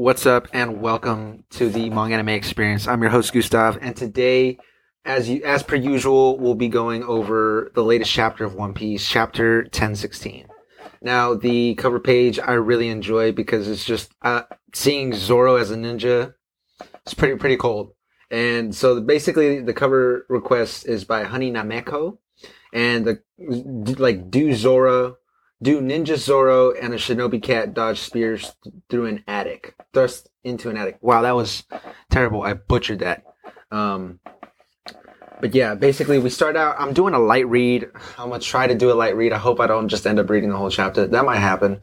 What's up, and welcome to the Manga Anime Experience. I'm your host Gustav, and today, as you as per usual, we'll be going over the latest chapter of One Piece, chapter 1016. Now, the cover page I really enjoy because it's just uh, seeing Zoro as a ninja. It's pretty pretty cold, and so basically the cover request is by Honey Nameko, and the like do Zoro do Ninja Zoro and a Shinobi Cat dodge spears through an attic, thrust into an attic. Wow, that was terrible. I butchered that. Um, but yeah, basically we start out. I'm doing a light read. I'm gonna try to do a light read. I hope I don't just end up reading the whole chapter. That might happen,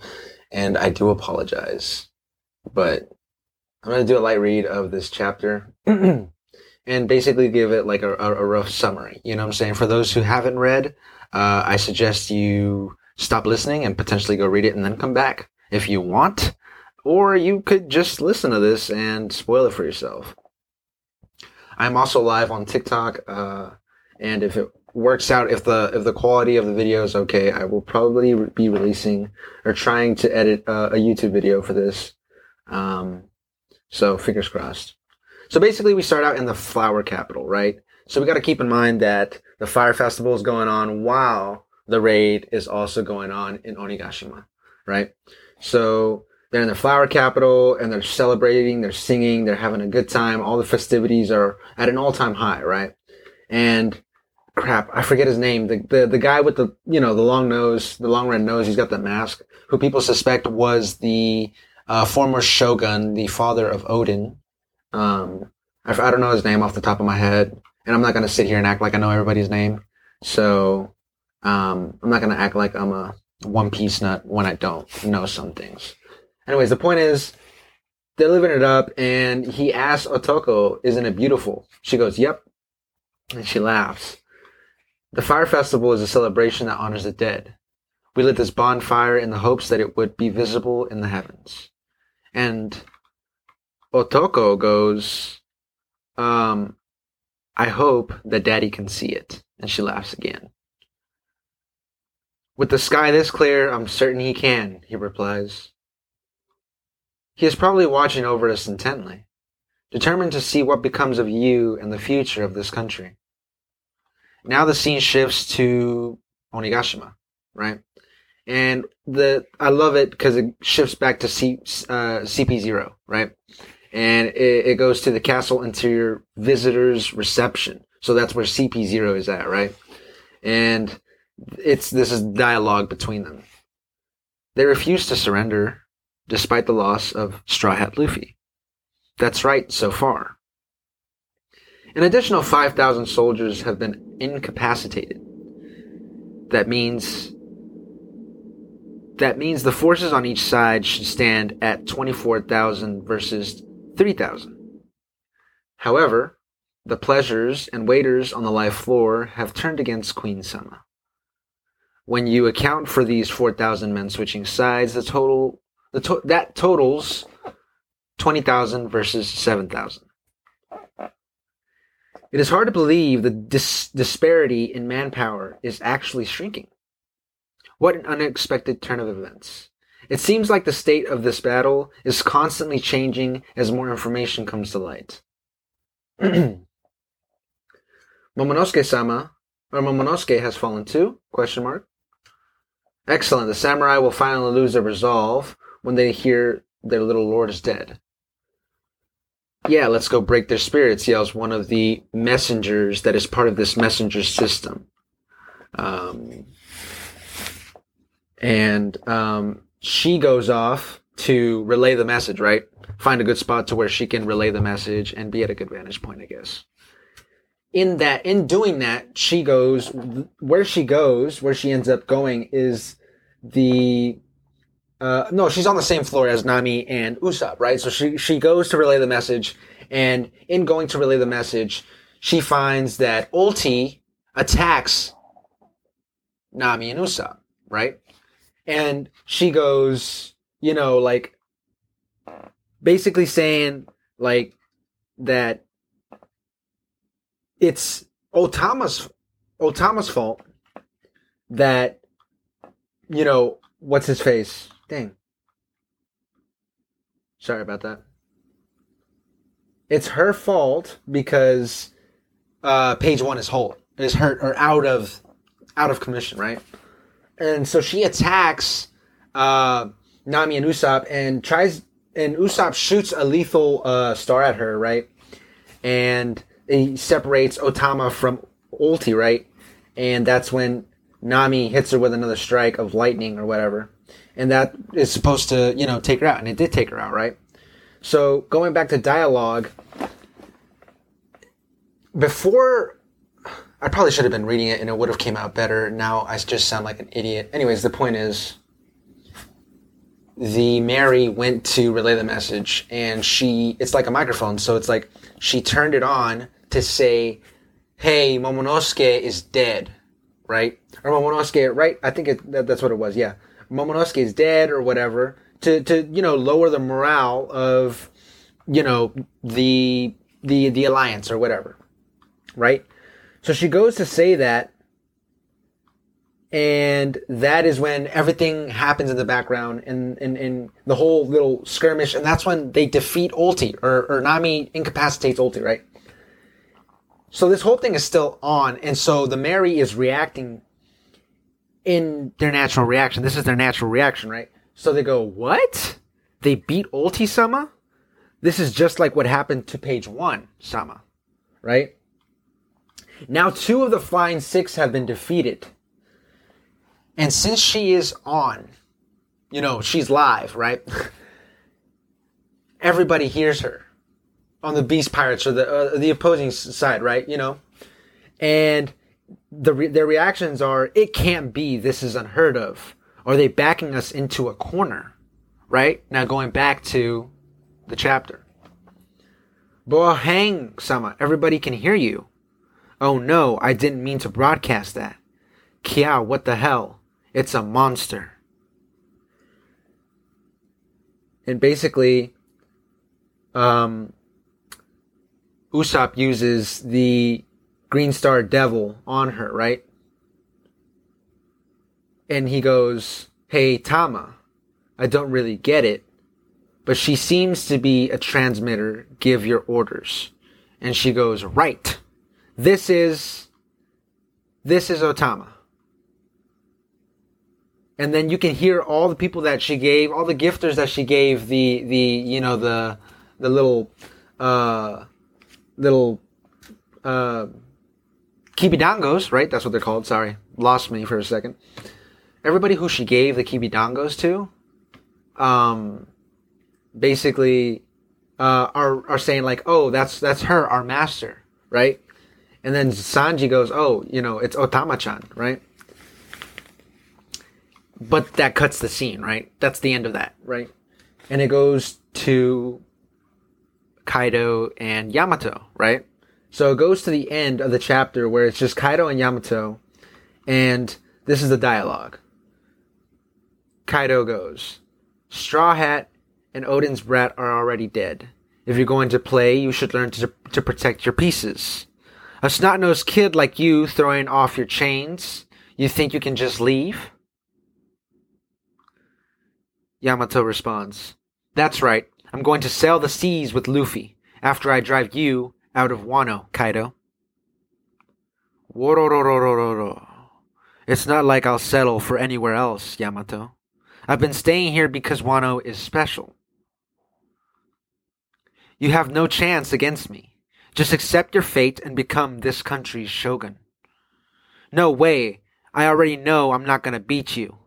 and I do apologize. But I'm gonna do a light read of this chapter. and basically give it like a, a, rough summary. You know what I'm saying? For those who haven't read, uh, I suggest you stop listening and potentially go read it and then come back if you want. Or you could just listen to this and spoil it for yourself. I'm also live on TikTok, uh, and if it works out, if the if the quality of the video is okay, I will probably be releasing or trying to edit uh, a YouTube video for this. Um, so fingers crossed. So basically, we start out in the flower capital, right? So we got to keep in mind that the fire festival is going on while the raid is also going on in Onigashima, right? So they're in the flower capital and they're celebrating, they're singing, they're having a good time. All the festivities are at an all-time high, right? And crap, I forget his name. The, the, the guy with the, you know, the long nose, the long red nose, he's got the mask, who people suspect was the uh, former shogun, the father of Oden. Um, I, I don't know his name off the top of my head, and I'm not going to sit here and act like I know everybody's name. So, um, I'm not going to act like I'm a One Piece nut when I don't know some things. Anyways, the point is, they're living it up, and he asks Otoko, Isn't it beautiful? She goes, Yep. And she laughs. The fire festival is a celebration that honors the dead. We lit this bonfire in the hopes that it would be visible in the heavens. And Otoko goes, um, I hope that daddy can see it. And she laughs again. With the sky this clear, I'm certain he can, he replies. He is probably watching over us intently, determined to see what becomes of you and the future of this country. Now the scene shifts to Onigashima, right? And the I love it because it shifts back to C, uh, CP0, right? And it, it goes to the castle interior visitors reception. So that's where CP0 is at, right? And it's this is dialogue between them. They refuse to surrender despite the loss of Straw Hat Luffy. That's right so far. An additional 5,000 soldiers have been incapacitated. That means that means the forces on each side should stand at 24,000 versus 3,000. However, the pleasures and waiters on the live floor have turned against Queen Sama. When you account for these 4,000 men switching sides, the total the to- that totals 20,000 versus 7,000. It is hard to believe the dis- disparity in manpower is actually shrinking. What an unexpected turn of events. It seems like the state of this battle is constantly changing as more information comes to light. Momonosuke-sama, or Momonosuke has fallen too? Question mark. Excellent. The samurai will finally lose their resolve when they hear their little lord is dead. Yeah, let's go break their spirits, yells one of the messengers that is part of this messenger system. Um, and um, she goes off to relay the message, right? Find a good spot to where she can relay the message and be at a good vantage point, I guess. In that, in doing that, she goes where she goes, where she ends up going is the uh, no, she's on the same floor as Nami and Usopp, right? So she she goes to relay the message, and in going to relay the message, she finds that Ulti attacks Nami and Usopp, right? And she goes, you know, like basically saying like that it's Otama's Otama's fault that you know what's his face Dang. Sorry about that. It's her fault because uh, page one is whole is hurt or out of out of commission, right? And so she attacks uh, Nami and Usopp and tries and Usopp shoots a lethal uh, star at her, right? And he separates Otama from Ulti, right? And that's when Nami hits her with another strike of lightning or whatever. And that is supposed to, you know, take her out. And it did take her out, right? So going back to dialogue, before I probably should have been reading it and it would have came out better. Now I just sound like an idiot. Anyways, the point is the Mary went to relay the message and she it's like a microphone, so it's like she turned it on to say, "Hey, Momonosuke is dead." Right? Or Momonosuke, right? I think it, that, that's what it was. Yeah. Momonosuke is dead or whatever to to you know lower the morale of you know the the the alliance or whatever. Right? So she goes to say that and that is when everything happens in the background and in, in, the whole little skirmish and that's when they defeat ulti or, or nami incapacitates ulti right so this whole thing is still on and so the mary is reacting in their natural reaction. This is their natural reaction right? So they go what? They beat ulti sama this is just like what happened to page one sama right? Now two of the flying six have been defeated. And since she is on, you know, she's live, right? Everybody hears her on the Beast Pirates or the uh, the opposing side, right? You know, and the re- their reactions are, "It can't be. This is unheard of." Are they backing us into a corner? Right now, going back to the chapter. hang, sama. Everybody can hear you. Oh no, I didn't mean to broadcast that. Kia, what the hell? It's a monster. And basically, um, Usopp uses the Green Star Devil on her, right? And he goes, Hey, Tama, I don't really get it, but she seems to be a transmitter. Give your orders. And she goes, Right. This is, this is Otama and then you can hear all the people that she gave, all the gifters that she gave the the you know the the little uh little uh kibidongos, right? That's what they're called. Sorry, lost me for a second. Everybody who she gave the kibidongos to, um, basically, uh, are are saying like, oh, that's that's her, our master, right? And then Sanji goes, oh, you know, it's Otama-chan, right? but that cuts the scene, right? That's the end of that, right? And it goes to Kaido and Yamato, right? So it goes to the end of the chapter where it's just Kaido and Yamato, and this is the dialogue. Kaido goes, Straw Hat and Oden's brat are already dead. If you're going to play, you should learn to, to protect your pieces. A snot-nosed kid like you throwing off your chains, you think you can just leave? Yamato responds, That's right. I'm going to sail the seas with Luffy after I drive you out of Wano, Kaido. Worororororo. It's not like I'll settle for anywhere else, Yamato. I've been staying here because Wano is special. You have no chance against me. Just accept your fate and become this country's shogun. No way. I already know I'm not going to beat you,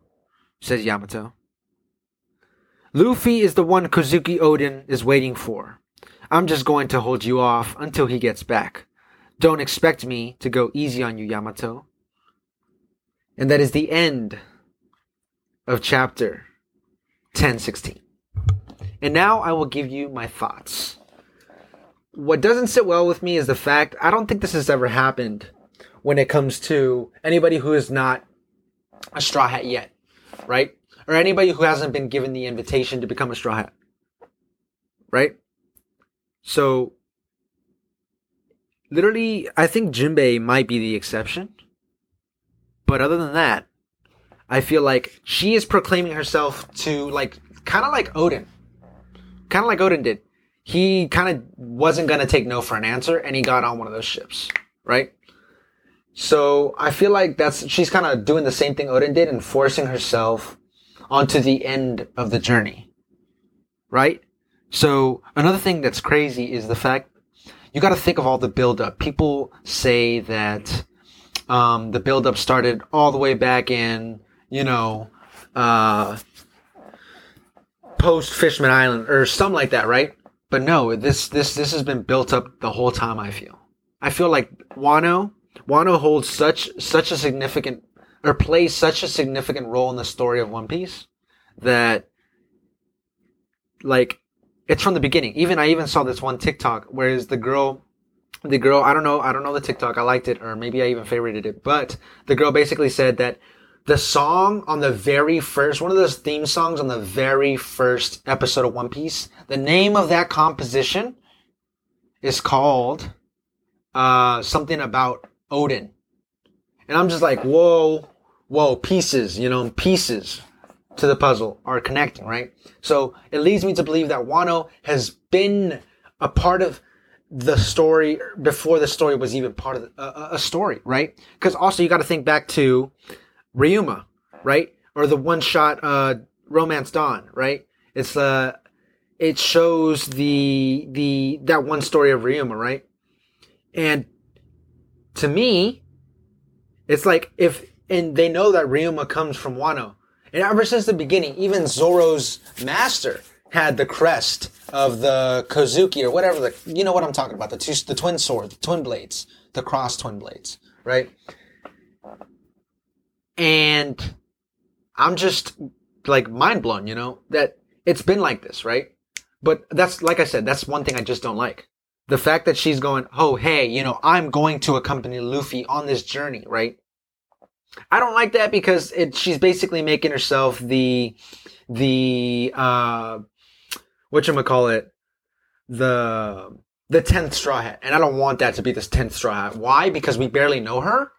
says Yamato. Luffy is the one Kozuki Oden is waiting for. I'm just going to hold you off until he gets back. Don't expect me to go easy on you, Yamato. And that is the end of chapter 1016. And now I will give you my thoughts. What doesn't sit well with me is the fact I don't think this has ever happened when it comes to anybody who is not a straw hat yet, right? Or anybody who hasn't been given the invitation to become a straw hat. Right? So, literally, I think Jinbei might be the exception. But other than that, I feel like she is proclaiming herself to, like, kind of like Oden. kind of like Oden did. He kind of wasn't gonna take no for an answer, and he got on one of those ships, right? So I feel like that's she's kind of doing the same thing Oden did and forcing herself onto the end of the journey, right? So another thing that's crazy is the fact you got to think of all the buildup. People say that um, the buildup started all the way back in, you know, uh, post Fishman Island or something like that, right? But no, this this this has been built up the whole time. I feel. I feel like Wano Wano holds such such a significant or plays such a significant role in the story of One Piece that like it's from the beginning. Even I even saw this one TikTok where is the girl the girl I don't know I don't know the TikTok I liked it or maybe I even favorited it but the girl basically said that the song on the very first one of those theme songs on the very first episode of One Piece the name of that composition is called uh something about Oden And I'm just like, whoa, whoa, pieces, you know, pieces to the puzzle are connecting, right? So it leads me to believe that Wano has been a part of the story before the story was even part of the, uh, a story, right? Because also you got to think back to Ryuma, right? Or the one shot uh, Romance Dawn, right? It's uh it shows the the that one story of Ryuma, right? And to me, it's like if and they know that Ryuma comes from Wano. And ever since the beginning, even Zoro's master had the crest of the Kozuki or whatever the you know what I'm talking about the two the twin sword, the twin blades, the cross twin blades, right? And I'm just like mind blown, you know, that it's been like this, right? But that's like I said, that's one thing I just don't like the fact that she's going, oh, hey, you know, I'm going to accompany Luffy on this journey, right? I don't like that because it, she's basically making herself the, the, uh, what call it, the, the 10th straw hat. And I don't want that to be this 10th straw hat. Why? Because we barely know her.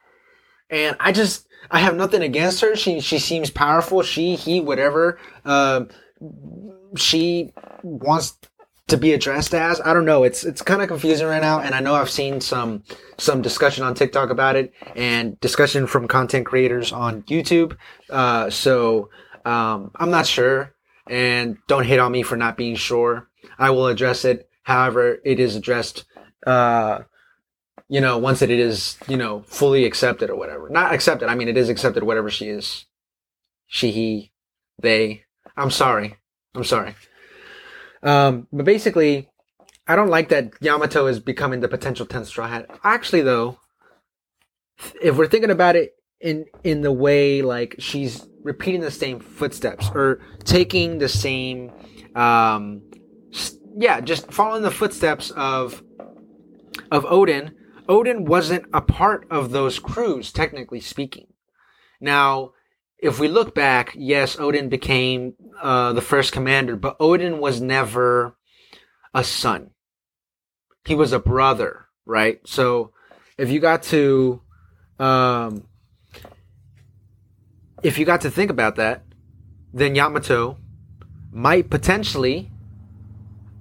And I just, I have nothing against her. She, she seems powerful. She, he, whatever. Uh, she wants to be addressed as. I don't know. It's it's kind of confusing right now, and I know I've seen some some discussion on TikTok about it and discussion from content creators on YouTube. Uh, so um, I'm not sure, and don't hit on me for not being sure. I will address it. However, it is addressed. Uh, you know, once that it is, you know, fully accepted or whatever. Not accepted. I mean, it is accepted. Whatever she is, she, he, they. I'm sorry. I'm sorry. Um, but basically, I don't like that Yamato is becoming the potential 10th Straw Hat. Actually, though, if we're thinking about it in in the way like she's repeating the same footsteps or taking the same, um, yeah, just following the footsteps of of Oden. Oden wasn't a part of those crews, technically speaking. Now, if we look back, yes, Oden became uh, the first commander, but Oden was never a son. He was a brother, right? So if you got to, um, if you got to think about that, then Yamato might potentially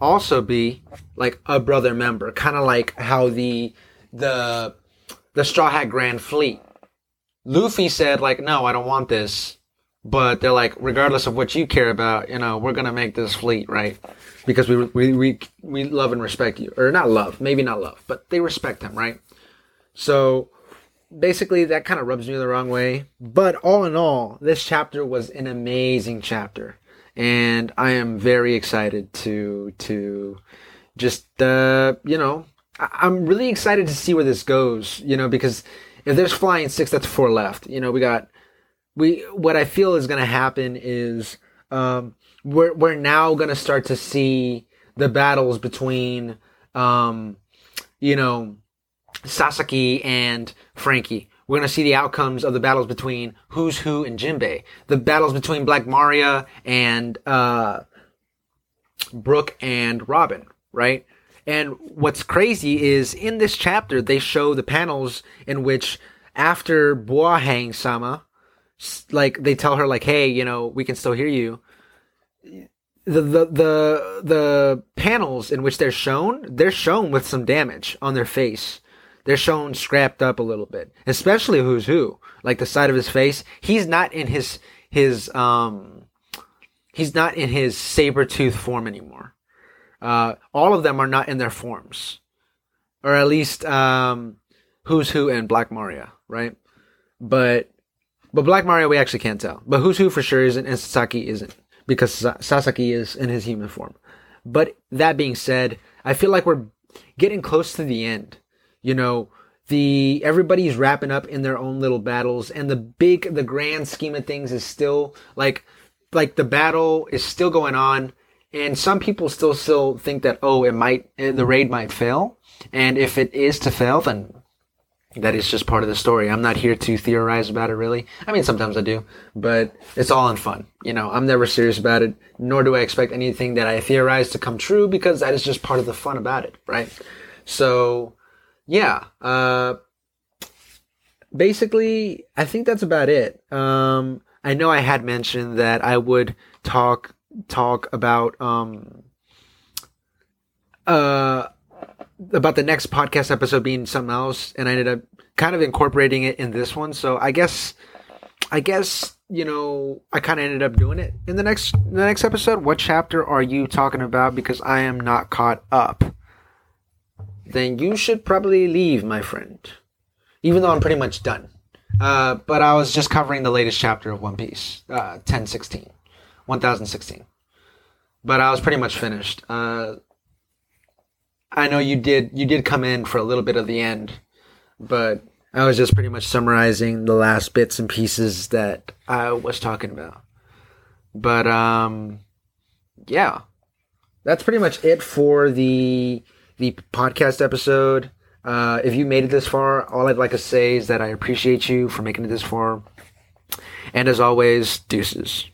also be like a brother member, kind of like how the the the Straw Hat Grand Fleet Luffy said like, no, I don't want this. But they're like, regardless of what you care about, you know, we're gonna make this fleet, right? Because we we we we love and respect you, or not love, maybe not love, but they respect him, right? So basically, that kind of rubs me the wrong way. But all in all, this chapter was an amazing chapter, and I am very excited to to just uh, you know, I- I'm really excited to see where this goes, you know, because if there's flying six, that's four left. You know, we got we what I feel is going to happen is um, we're we're now going to start to see the battles between um, you know Sasaki and Franky. We're going to see the outcomes of the battles between Who's Who and Jinbei. The battles between Black Maria and uh, Brook and Robin, right? And what's crazy is in this chapter, they show the panels in which after Boahang sama, like they tell her like, hey, you know, we can still hear you. the, the the the panels in which they're shown, they're shown with some damage on their face. They're shown scrapped up a little bit, especially who's who, like the side of his face. He's not in his his um he's not in his saber tooth form anymore. Uh, all of them are not in their forms, or at least um, who's who and Black Maria, right? But but Black Maria we actually can't tell. But who's who for sure isn't, and Sasaki isn't because Sasaki is in his human form. But that being said, I feel like we're getting close to the end. You know, the everybody's wrapping up in their own little battles, and the big, the grand scheme of things is still like, like the battle is still going on, and some people still still think that oh, it might the raid might fail, and if it is to fail, then that is just part of the story. I'm not here to theorize about it really. I mean, sometimes I do, but it's all in fun. You know, I'm never serious about it, nor do I expect anything that I theorize to come true because that is just part of the fun about it, right? So, yeah, uh, basically, I think that's about it. Um, I know I had mentioned that I would talk, talk about, um, uh, about the next podcast episode being something else, and I ended up kind of incorporating it in this one. So I guess, I guess you know, I kind of ended up doing it in the next the next episode. What chapter are you talking about? Because I am not caught up. Then you should probably leave, my friend. Even though I'm pretty much done. Uh, but I was just covering the latest chapter of One Piece, uh, 1016, 1016. But I was pretty much finished. Uh, I know you did you did come in for a little bit of the end, but I was just pretty much summarizing the last bits and pieces that I was talking about. But um yeah. That's pretty much it for the the podcast episode. Uh, if you made it this far, all I'd like to say is that I appreciate you for making it this far. And as always, deuces.